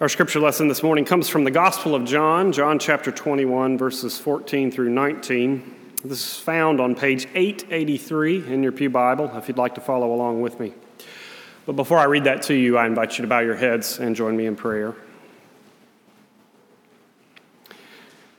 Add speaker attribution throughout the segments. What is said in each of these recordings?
Speaker 1: Our scripture lesson this morning comes from the Gospel of John, John chapter 21, verses 14 through 19. This is found on page 883 in your Pew Bible, if you'd like to follow along with me. But before I read that to you, I invite you to bow your heads and join me in prayer.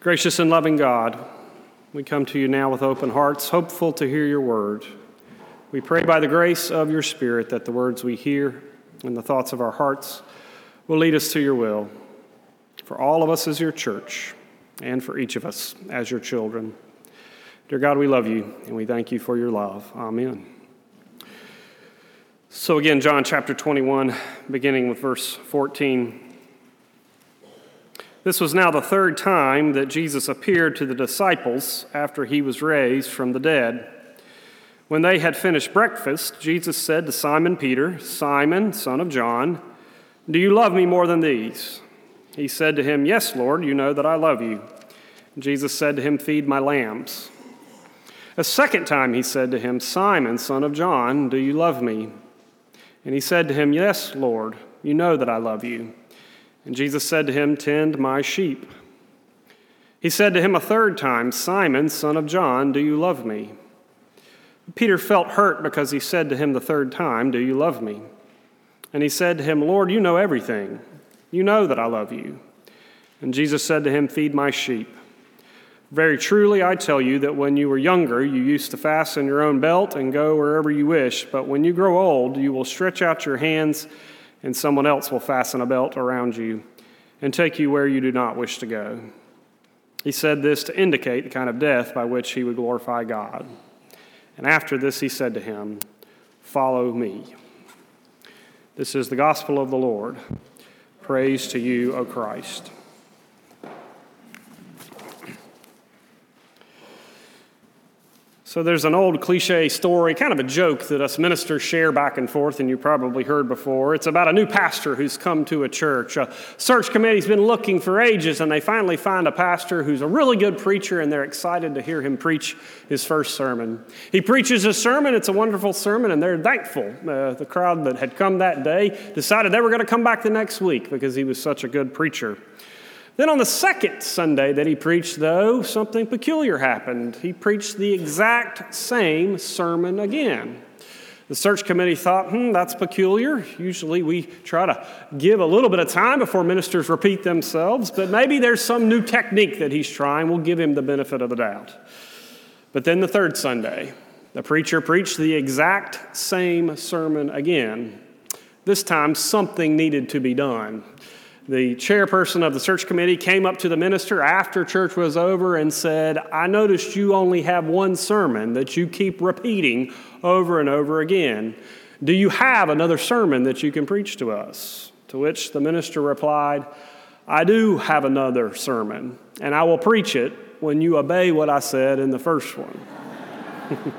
Speaker 1: Gracious and loving God, we come to you now with open hearts, hopeful to hear your word. We pray by the grace of your Spirit that the words we hear and the thoughts of our hearts will lead us to your will for all of us as your church and for each of us as your children. Dear God, we love you and we thank you for your love. Amen. So, again, John chapter 21, beginning with verse 14. This was now the third time that Jesus appeared to the disciples after he was raised from the dead. When they had finished breakfast, Jesus said to Simon Peter, Simon, son of John, do you love me more than these? He said to him, Yes, Lord, you know that I love you. Jesus said to him, Feed my lambs. A second time he said to him, Simon, son of John, do you love me? And he said to him, Yes, Lord, you know that I love you. And Jesus said to him, Tend my sheep. He said to him a third time, Simon, son of John, do you love me? Peter felt hurt because he said to him the third time, Do you love me? And he said to him, Lord, you know everything. You know that I love you. And Jesus said to him, Feed my sheep. Very truly, I tell you that when you were younger, you used to fasten your own belt and go wherever you wish. But when you grow old, you will stretch out your hands, and someone else will fasten a belt around you and take you where you do not wish to go. He said this to indicate the kind of death by which he would glorify God. And after this, he said to him, Follow me. This is the gospel of the Lord. Praise to you, O Christ. So there's an old cliche story, kind of a joke that us ministers share back and forth, and you probably heard before. It's about a new pastor who's come to a church. A search committee's been looking for ages, and they finally find a pastor who's a really good preacher, and they're excited to hear him preach his first sermon. He preaches his sermon, it's a wonderful sermon, and they're thankful. Uh, the crowd that had come that day decided they were going to come back the next week because he was such a good preacher. Then on the second Sunday that he preached, though, something peculiar happened. He preached the exact same sermon again. The search committee thought, hmm, that's peculiar. Usually we try to give a little bit of time before ministers repeat themselves, but maybe there's some new technique that he's trying. We'll give him the benefit of the doubt. But then the third Sunday, the preacher preached the exact same sermon again. This time, something needed to be done the chairperson of the search committee came up to the minister after church was over and said, I noticed you only have one sermon that you keep repeating over and over again. Do you have another sermon that you can preach to us? To which the minister replied, I do have another sermon, and I will preach it when you obey what I said in the first one.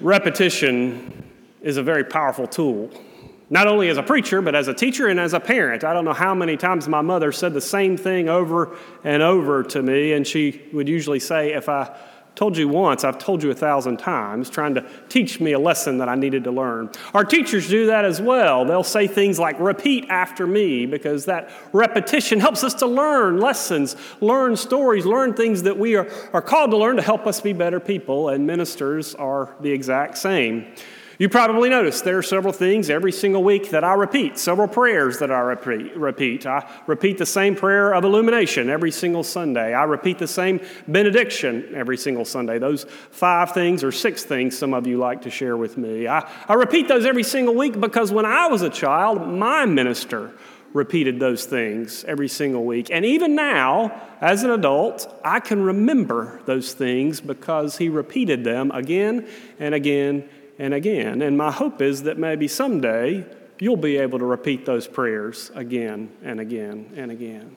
Speaker 1: Repetition is a very powerful tool not only as a preacher, but as a teacher and as a parent. I don't know how many times my mother said the same thing over and over to me, and she would usually say, If I told you once, I've told you a thousand times, trying to teach me a lesson that I needed to learn. Our teachers do that as well. They'll say things like, repeat after me, because that repetition helps us to learn lessons, learn stories, learn things that we are, are called to learn to help us be better people, and ministers are the exact same. You probably noticed there are several things every single week that I repeat, several prayers that I repeat. I repeat the same prayer of illumination every single Sunday. I repeat the same benediction every single Sunday. Those five things or six things some of you like to share with me. I, I repeat those every single week because when I was a child, my minister repeated those things every single week. And even now, as an adult, I can remember those things because he repeated them again and again and again. And my hope is that maybe someday you'll be able to repeat those prayers again and again and again.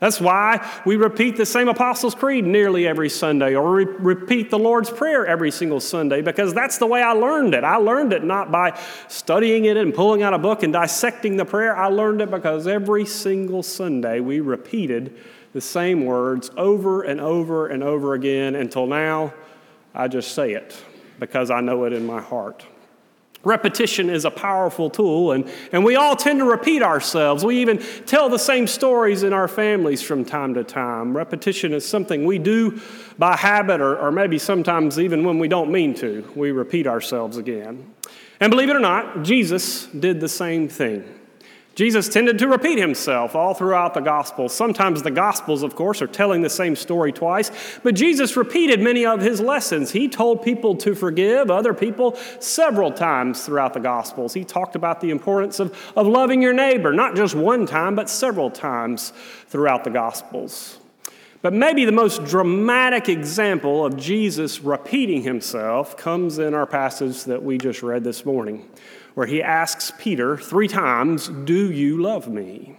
Speaker 1: That's why we repeat the same Apostles' Creed nearly every Sunday or re- repeat the Lord's Prayer every single Sunday because that's the way I learned it. I learned it not by studying it and pulling out a book and dissecting the prayer. I learned it because every single Sunday we repeated the same words over and over and over again until now I just say it because I know it in my heart. Repetition is a powerful tool, and, and we all tend to repeat ourselves. We even tell the same stories in our families from time to time. Repetition is something we do by habit, or, or maybe sometimes even when we don't mean to, we repeat ourselves again. And believe it or not, Jesus did the same thing. Jesus tended to repeat himself all throughout the Gospels. Sometimes the Gospels, of course, are telling the same story twice, but Jesus repeated many of his lessons. He told people to forgive other people several times throughout the Gospels. He talked about the importance of, of loving your neighbor, not just one time, but several times throughout the Gospels. But maybe the most dramatic example of Jesus repeating himself comes in our passage that we just read this morning where he asks Peter three times, Do you love me?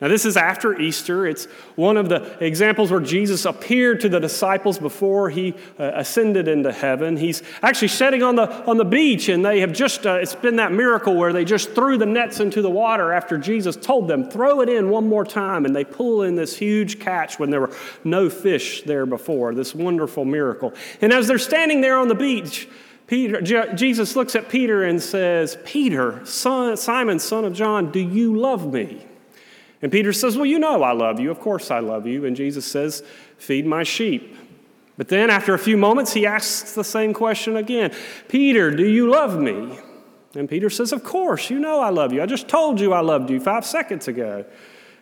Speaker 1: Now, this is after Easter. It's one of the examples where Jesus appeared to the disciples before he uh, ascended into heaven. He's actually sitting on the, on the beach, and they have just, uh, it's been that miracle where they just threw the nets into the water after Jesus told them, throw it in one more time. And they pull in this huge catch when there were no fish there before, this wonderful miracle. And as they're standing there on the beach, Peter, Jesus looks at Peter and says, Peter, son, Simon, son of John, do you love me? And Peter says, Well, you know I love you. Of course I love you. And Jesus says, Feed my sheep. But then after a few moments, he asks the same question again Peter, do you love me? And Peter says, Of course, you know I love you. I just told you I loved you five seconds ago.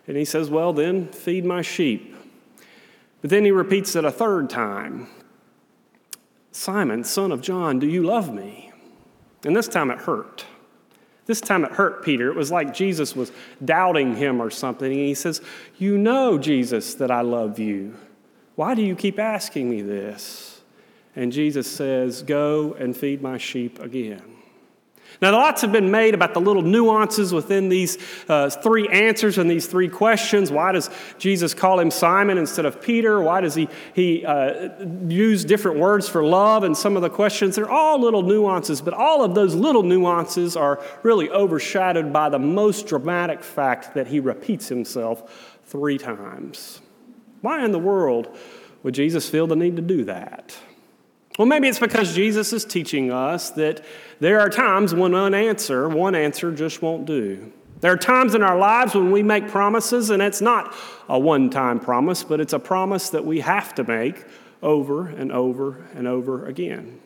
Speaker 1: And he says, Well, then feed my sheep. But then he repeats it a third time Simon, son of John, do you love me? And this time it hurt. This time it hurt Peter. It was like Jesus was doubting him or something. And he says, You know, Jesus, that I love you. Why do you keep asking me this? And Jesus says, Go and feed my sheep again. Now, lots have been made about the little nuances within these uh, three answers and these three questions. Why does Jesus call him Simon instead of Peter? Why does he, he uh, use different words for love and some of the questions? They're all little nuances, but all of those little nuances are really overshadowed by the most dramatic fact that he repeats himself three times. Why in the world would Jesus feel the need to do that? Well, maybe it's because Jesus is teaching us that there are times when one answer, one answer just won't do. There are times in our lives when we make promises, and it's not a one time promise, but it's a promise that we have to make over and over and over again.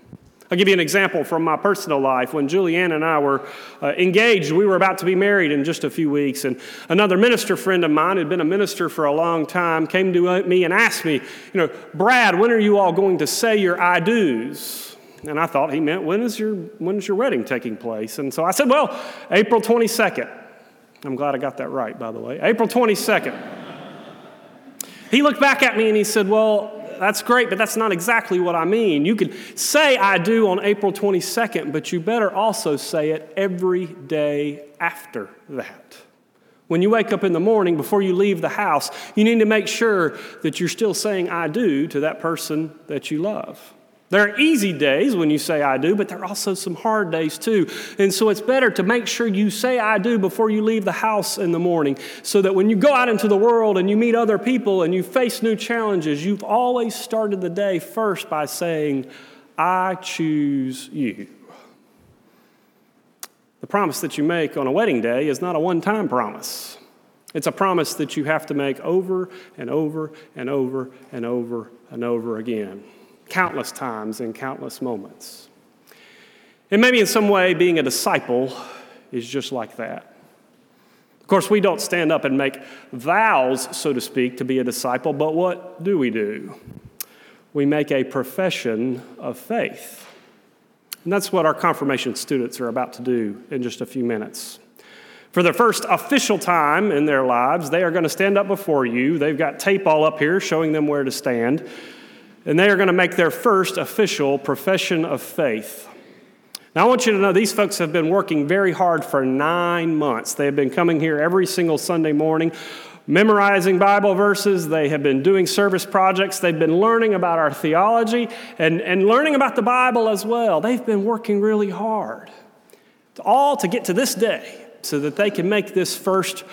Speaker 1: I'll give you an example from my personal life. When Julianne and I were uh, engaged, we were about to be married in just a few weeks, and another minister friend of mine, who'd been a minister for a long time, came to me and asked me, You know, Brad, when are you all going to say your I do's? And I thought he meant, when is, your, when is your wedding taking place? And so I said, Well, April 22nd. I'm glad I got that right, by the way. April 22nd. he looked back at me and he said, Well, that's great, but that's not exactly what I mean. You can say I do on April 22nd, but you better also say it every day after that. When you wake up in the morning, before you leave the house, you need to make sure that you're still saying I do to that person that you love. There are easy days when you say I do, but there are also some hard days too. And so it's better to make sure you say I do before you leave the house in the morning so that when you go out into the world and you meet other people and you face new challenges, you've always started the day first by saying, I choose you. The promise that you make on a wedding day is not a one time promise. It's a promise that you have to make over and over and over and over and over again countless times in countless moments. And maybe in some way, being a disciple is just like that. Of course, we don't stand up and make vows, so to speak, to be a disciple, but what do we do? We make a profession of faith. And that's what our confirmation students are about to do in just a few minutes. For the first official time in their lives, they are going to stand up before you. They've got tape all up here showing them where to stand and they are going to make their first official profession of faith. Now, I want you to know these folks have been working very hard for nine months. They have been coming here every single Sunday morning, memorizing Bible verses. They have been doing service projects. They've been learning about our theology and, and learning about the Bible as well. They've been working really hard, all to get to this day so that they can make this first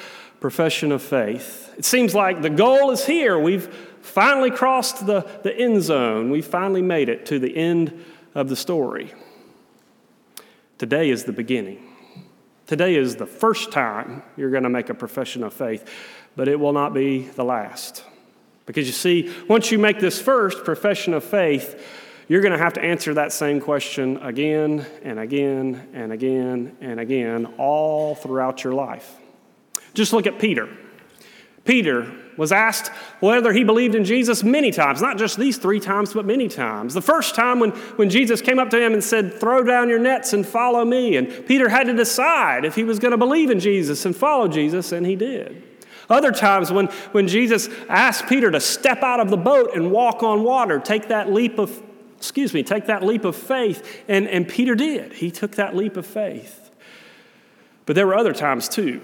Speaker 1: profession of faith. It seems like the goal is here. We've finally crossed the, the end zone. We finally made it to the end of the story. Today is the beginning. Today is the first time you're going to make a profession of faith, but it will not be the last. Because you see, once you make this first profession of faith, you're going to have to answer that same question again and again and again and again all throughout your life. Just look at Peter. Peter was asked whether he believed in Jesus many times, not just these three times, but many times. The first time when, when Jesus came up to him and said, Throw down your nets and follow me. And Peter had to decide if he was going to believe in Jesus and follow Jesus, and he did. Other times when, when Jesus asked Peter to step out of the boat and walk on water, take that leap of, excuse me, take that leap of faith, and, and Peter did. He took that leap of faith. But there were other times too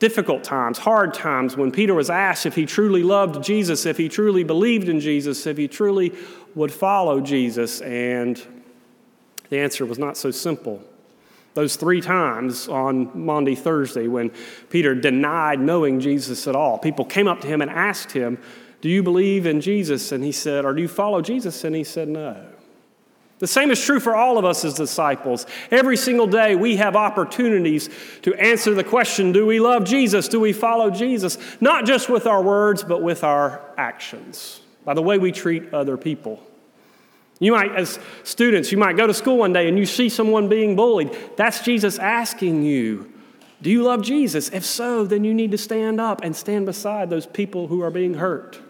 Speaker 1: difficult times, hard times, when Peter was asked if he truly loved Jesus, if he truly believed in Jesus, if he truly would follow Jesus, and the answer was not so simple. Those three times on Maundy Thursday when Peter denied knowing Jesus at all, people came up to him and asked him, Do you believe in Jesus? And he said, Or do you follow Jesus? And he said, No. The same is true for all of us as disciples. Every single day, we have opportunities to answer the question Do we love Jesus? Do we follow Jesus? Not just with our words, but with our actions, by the way we treat other people. You might, as students, you might go to school one day and you see someone being bullied. That's Jesus asking you, Do you love Jesus? If so, then you need to stand up and stand beside those people who are being hurt.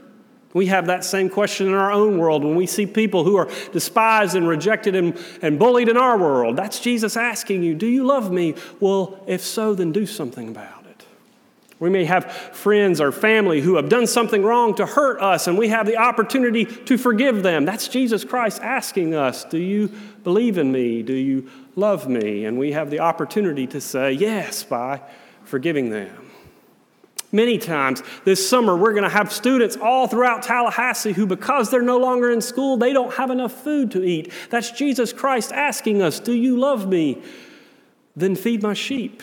Speaker 1: We have that same question in our own world when we see people who are despised and rejected and, and bullied in our world. That's Jesus asking you, Do you love me? Well, if so, then do something about it. We may have friends or family who have done something wrong to hurt us, and we have the opportunity to forgive them. That's Jesus Christ asking us, Do you believe in me? Do you love me? And we have the opportunity to say yes by forgiving them. Many times this summer, we're going to have students all throughout Tallahassee who, because they're no longer in school, they don't have enough food to eat. That's Jesus Christ asking us, Do you love me? Then feed my sheep,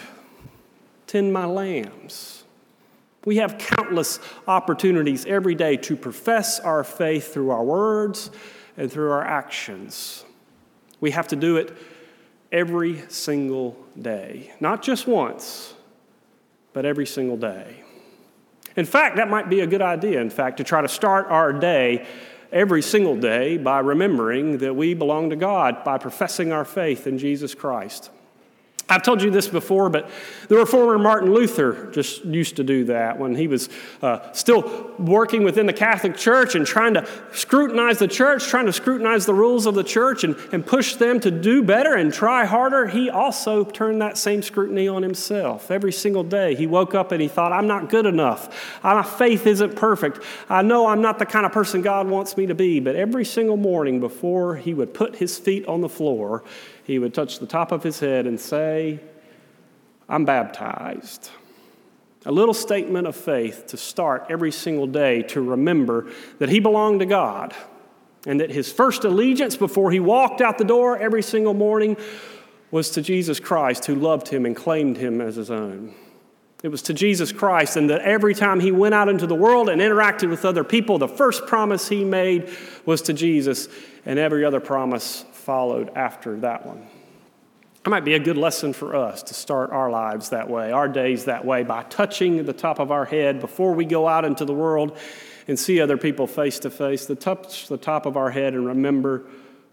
Speaker 1: tend my lambs. We have countless opportunities every day to profess our faith through our words and through our actions. We have to do it every single day, not just once, but every single day. In fact, that might be a good idea, in fact, to try to start our day every single day by remembering that we belong to God, by professing our faith in Jesus Christ. I've told you this before, but the reformer Martin Luther just used to do that when he was uh, still working within the Catholic Church and trying to scrutinize the church, trying to scrutinize the rules of the church and, and push them to do better and try harder. He also turned that same scrutiny on himself. Every single day, he woke up and he thought, I'm not good enough. My faith isn't perfect. I know I'm not the kind of person God wants me to be. But every single morning before he would put his feet on the floor, he would touch the top of his head and say, I'm baptized. A little statement of faith to start every single day to remember that he belonged to God and that his first allegiance before he walked out the door every single morning was to Jesus Christ, who loved him and claimed him as his own. It was to Jesus Christ, and that every time he went out into the world and interacted with other people, the first promise he made was to Jesus, and every other promise followed after that one. It might be a good lesson for us to start our lives that way, our days that way, by touching the top of our head before we go out into the world and see other people face to face, to touch the top of our head and remember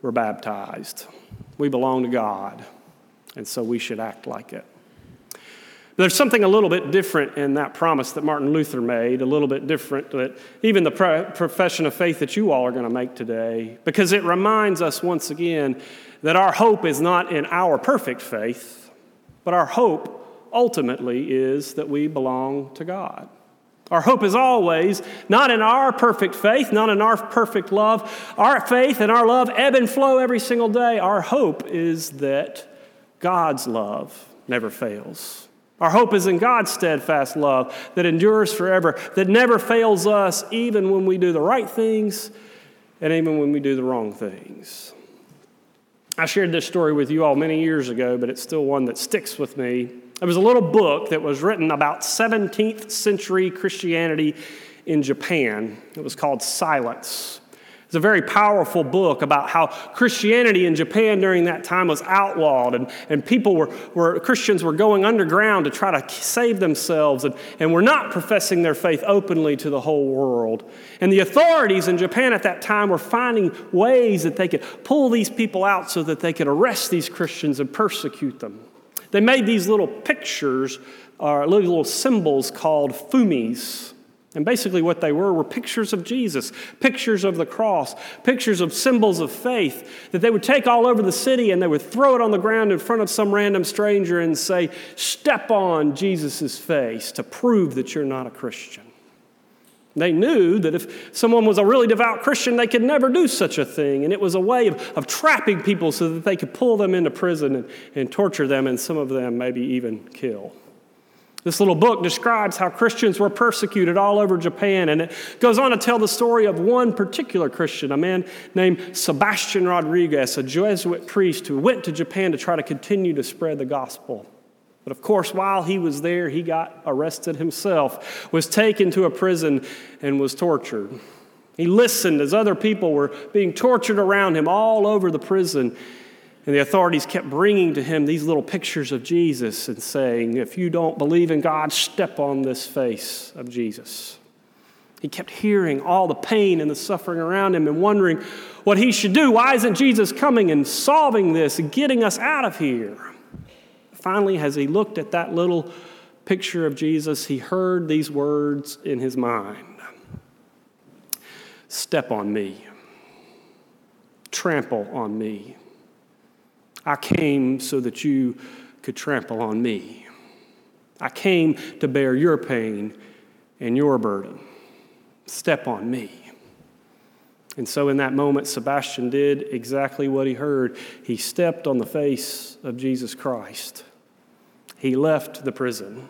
Speaker 1: we're baptized. We belong to God, and so we should act like it. There's something a little bit different in that promise that Martin Luther made, a little bit different that even the profession of faith that you all are going to make today, because it reminds us once again that our hope is not in our perfect faith, but our hope ultimately is that we belong to God. Our hope is always not in our perfect faith, not in our perfect love. Our faith and our love ebb and flow every single day. Our hope is that God's love never fails. Our hope is in God's steadfast love that endures forever, that never fails us even when we do the right things and even when we do the wrong things. I shared this story with you all many years ago, but it's still one that sticks with me. It was a little book that was written about 17th century Christianity in Japan. It was called Silence. It's a very powerful book about how Christianity in Japan during that time was outlawed, and, and people were, were, Christians were going underground to try to save themselves and, and were not professing their faith openly to the whole world. And the authorities in Japan at that time were finding ways that they could pull these people out so that they could arrest these Christians and persecute them. They made these little pictures, or uh, little symbols called fumis and basically, what they were were pictures of Jesus, pictures of the cross, pictures of symbols of faith that they would take all over the city and they would throw it on the ground in front of some random stranger and say, Step on Jesus' face to prove that you're not a Christian. They knew that if someone was a really devout Christian, they could never do such a thing. And it was a way of, of trapping people so that they could pull them into prison and, and torture them, and some of them maybe even kill. This little book describes how Christians were persecuted all over Japan, and it goes on to tell the story of one particular Christian, a man named Sebastian Rodriguez, a Jesuit priest who went to Japan to try to continue to spread the gospel. But of course, while he was there, he got arrested himself, was taken to a prison, and was tortured. He listened as other people were being tortured around him all over the prison. And the authorities kept bringing to him these little pictures of Jesus and saying, If you don't believe in God, step on this face of Jesus. He kept hearing all the pain and the suffering around him and wondering what he should do. Why isn't Jesus coming and solving this and getting us out of here? Finally, as he looked at that little picture of Jesus, he heard these words in his mind Step on me, trample on me. I came so that you could trample on me. I came to bear your pain and your burden. Step on me. And so, in that moment, Sebastian did exactly what he heard. He stepped on the face of Jesus Christ. He left the prison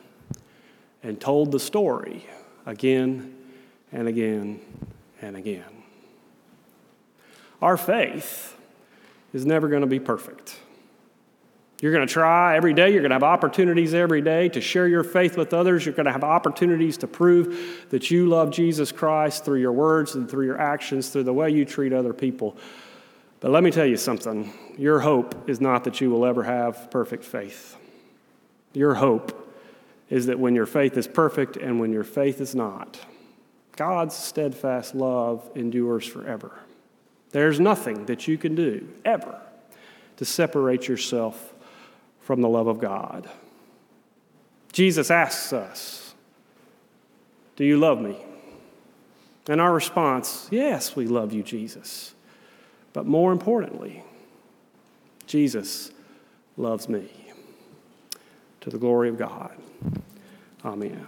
Speaker 1: and told the story again and again and again. Our faith is never going to be perfect. You're going to try every day. You're going to have opportunities every day to share your faith with others. You're going to have opportunities to prove that you love Jesus Christ through your words and through your actions, through the way you treat other people. But let me tell you something your hope is not that you will ever have perfect faith. Your hope is that when your faith is perfect and when your faith is not, God's steadfast love endures forever. There's nothing that you can do ever to separate yourself from the love of God. Jesus asks us, Do you love me? And our response, Yes, we love you, Jesus. But more importantly, Jesus loves me. To the glory of God. Amen.